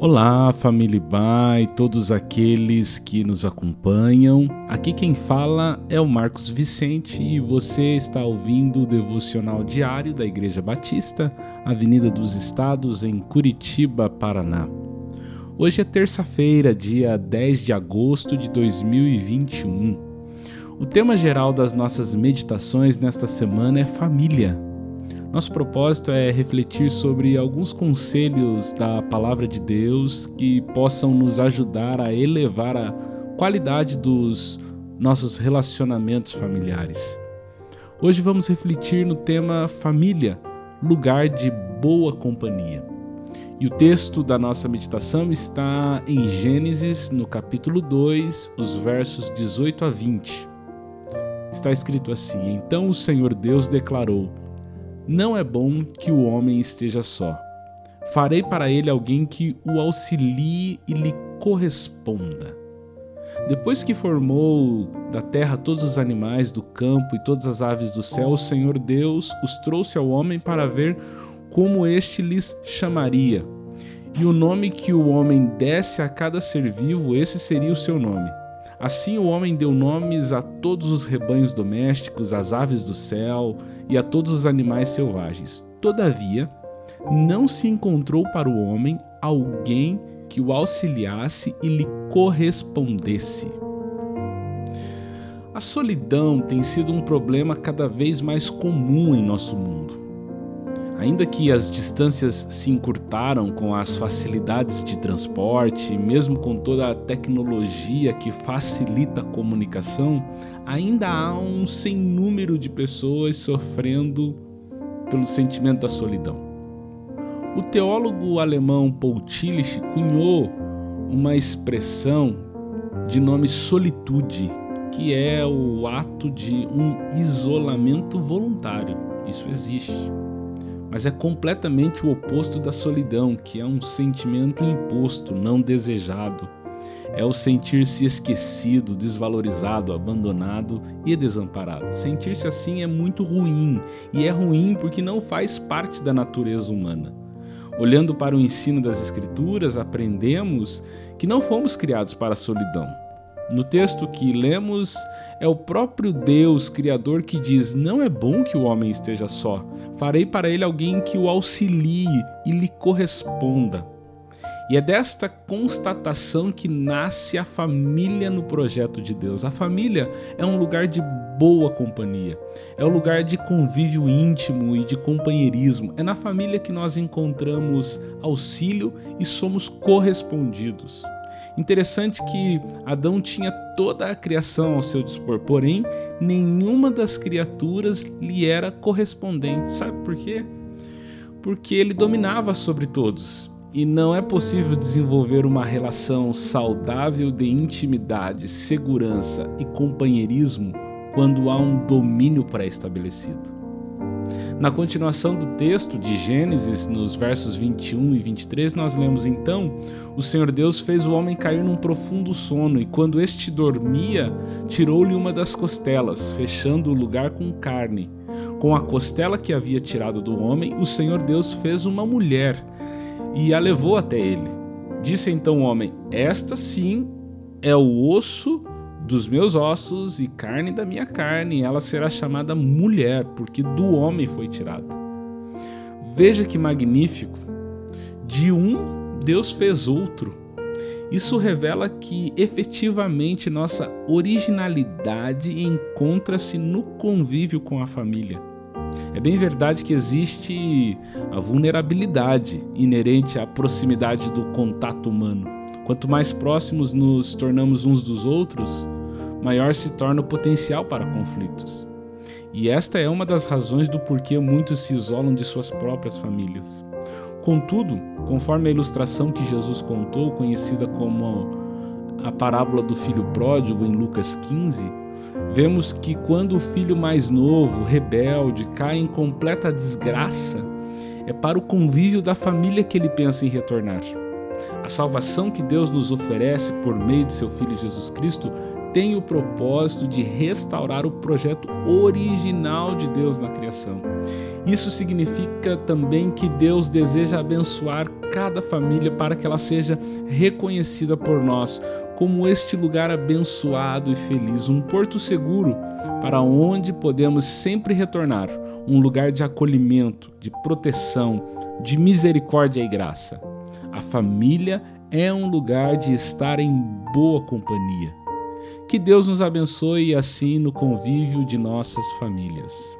Olá, família Bai, todos aqueles que nos acompanham. Aqui quem fala é o Marcos Vicente e você está ouvindo o devocional diário da Igreja Batista, Avenida dos Estados, em Curitiba, Paraná. Hoje é terça-feira, dia 10 de agosto de 2021. O tema geral das nossas meditações nesta semana é família. Nosso propósito é refletir sobre alguns conselhos da Palavra de Deus que possam nos ajudar a elevar a qualidade dos nossos relacionamentos familiares. Hoje vamos refletir no tema família, lugar de boa companhia. E o texto da nossa meditação está em Gênesis, no capítulo 2, os versos 18 a 20. Está escrito assim: Então o Senhor Deus declarou: não é bom que o homem esteja só. Farei para ele alguém que o auxilie e lhe corresponda. Depois que formou da terra todos os animais do campo e todas as aves do céu, o Senhor Deus os trouxe ao homem para ver como este lhes chamaria. E o nome que o homem desse a cada ser vivo, esse seria o seu nome. Assim o homem deu nomes a todos os rebanhos domésticos, às aves do céu e a todos os animais selvagens. Todavia, não se encontrou para o homem alguém que o auxiliasse e lhe correspondesse. A solidão tem sido um problema cada vez mais comum em nosso mundo. Ainda que as distâncias se encurtaram com as facilidades de transporte, mesmo com toda a tecnologia que facilita a comunicação, ainda há um sem número de pessoas sofrendo pelo sentimento da solidão. O teólogo alemão Paul Tillich cunhou uma expressão de nome solitude, que é o ato de um isolamento voluntário. Isso existe mas é completamente o oposto da solidão, que é um sentimento imposto, não desejado. É o sentir-se esquecido, desvalorizado, abandonado e desamparado. Sentir-se assim é muito ruim, e é ruim porque não faz parte da natureza humana. Olhando para o ensino das Escrituras, aprendemos que não fomos criados para a solidão. No texto que lemos, é o próprio Deus Criador que diz: Não é bom que o homem esteja só. Farei para ele alguém que o auxilie e lhe corresponda. E é desta constatação que nasce a família no projeto de Deus. A família é um lugar de boa companhia, é um lugar de convívio íntimo e de companheirismo. É na família que nós encontramos auxílio e somos correspondidos. Interessante que Adão tinha toda a criação ao seu dispor, porém, nenhuma das criaturas lhe era correspondente. Sabe por quê? Porque ele dominava sobre todos. E não é possível desenvolver uma relação saudável de intimidade, segurança e companheirismo quando há um domínio pré-estabelecido. Na continuação do texto de Gênesis, nos versos 21 e 23, nós lemos então: O Senhor Deus fez o homem cair num profundo sono, e quando este dormia, tirou-lhe uma das costelas, fechando o lugar com carne. Com a costela que havia tirado do homem, o Senhor Deus fez uma mulher e a levou até ele. Disse então o homem: Esta sim é o osso dos meus ossos e carne da minha carne, ela será chamada mulher, porque do homem foi tirada. Veja que magnífico! De um, Deus fez outro. Isso revela que efetivamente nossa originalidade encontra-se no convívio com a família. É bem verdade que existe a vulnerabilidade inerente à proximidade do contato humano. Quanto mais próximos nos tornamos uns dos outros, maior se torna o potencial para conflitos. E esta é uma das razões do porquê muitos se isolam de suas próprias famílias. Contudo, conforme a ilustração que Jesus contou, conhecida como a parábola do filho pródigo em Lucas 15, vemos que quando o filho mais novo, rebelde, cai em completa desgraça, é para o convívio da família que ele pensa em retornar. A salvação que Deus nos oferece por meio de seu Filho Jesus Cristo tem o propósito de restaurar o projeto original de Deus na criação. Isso significa também que Deus deseja abençoar cada família para que ela seja reconhecida por nós como este lugar abençoado e feliz, um porto seguro para onde podemos sempre retornar, um lugar de acolhimento, de proteção, de misericórdia e graça. A família é um lugar de estar em boa companhia. Que Deus nos abençoe assim no convívio de nossas famílias.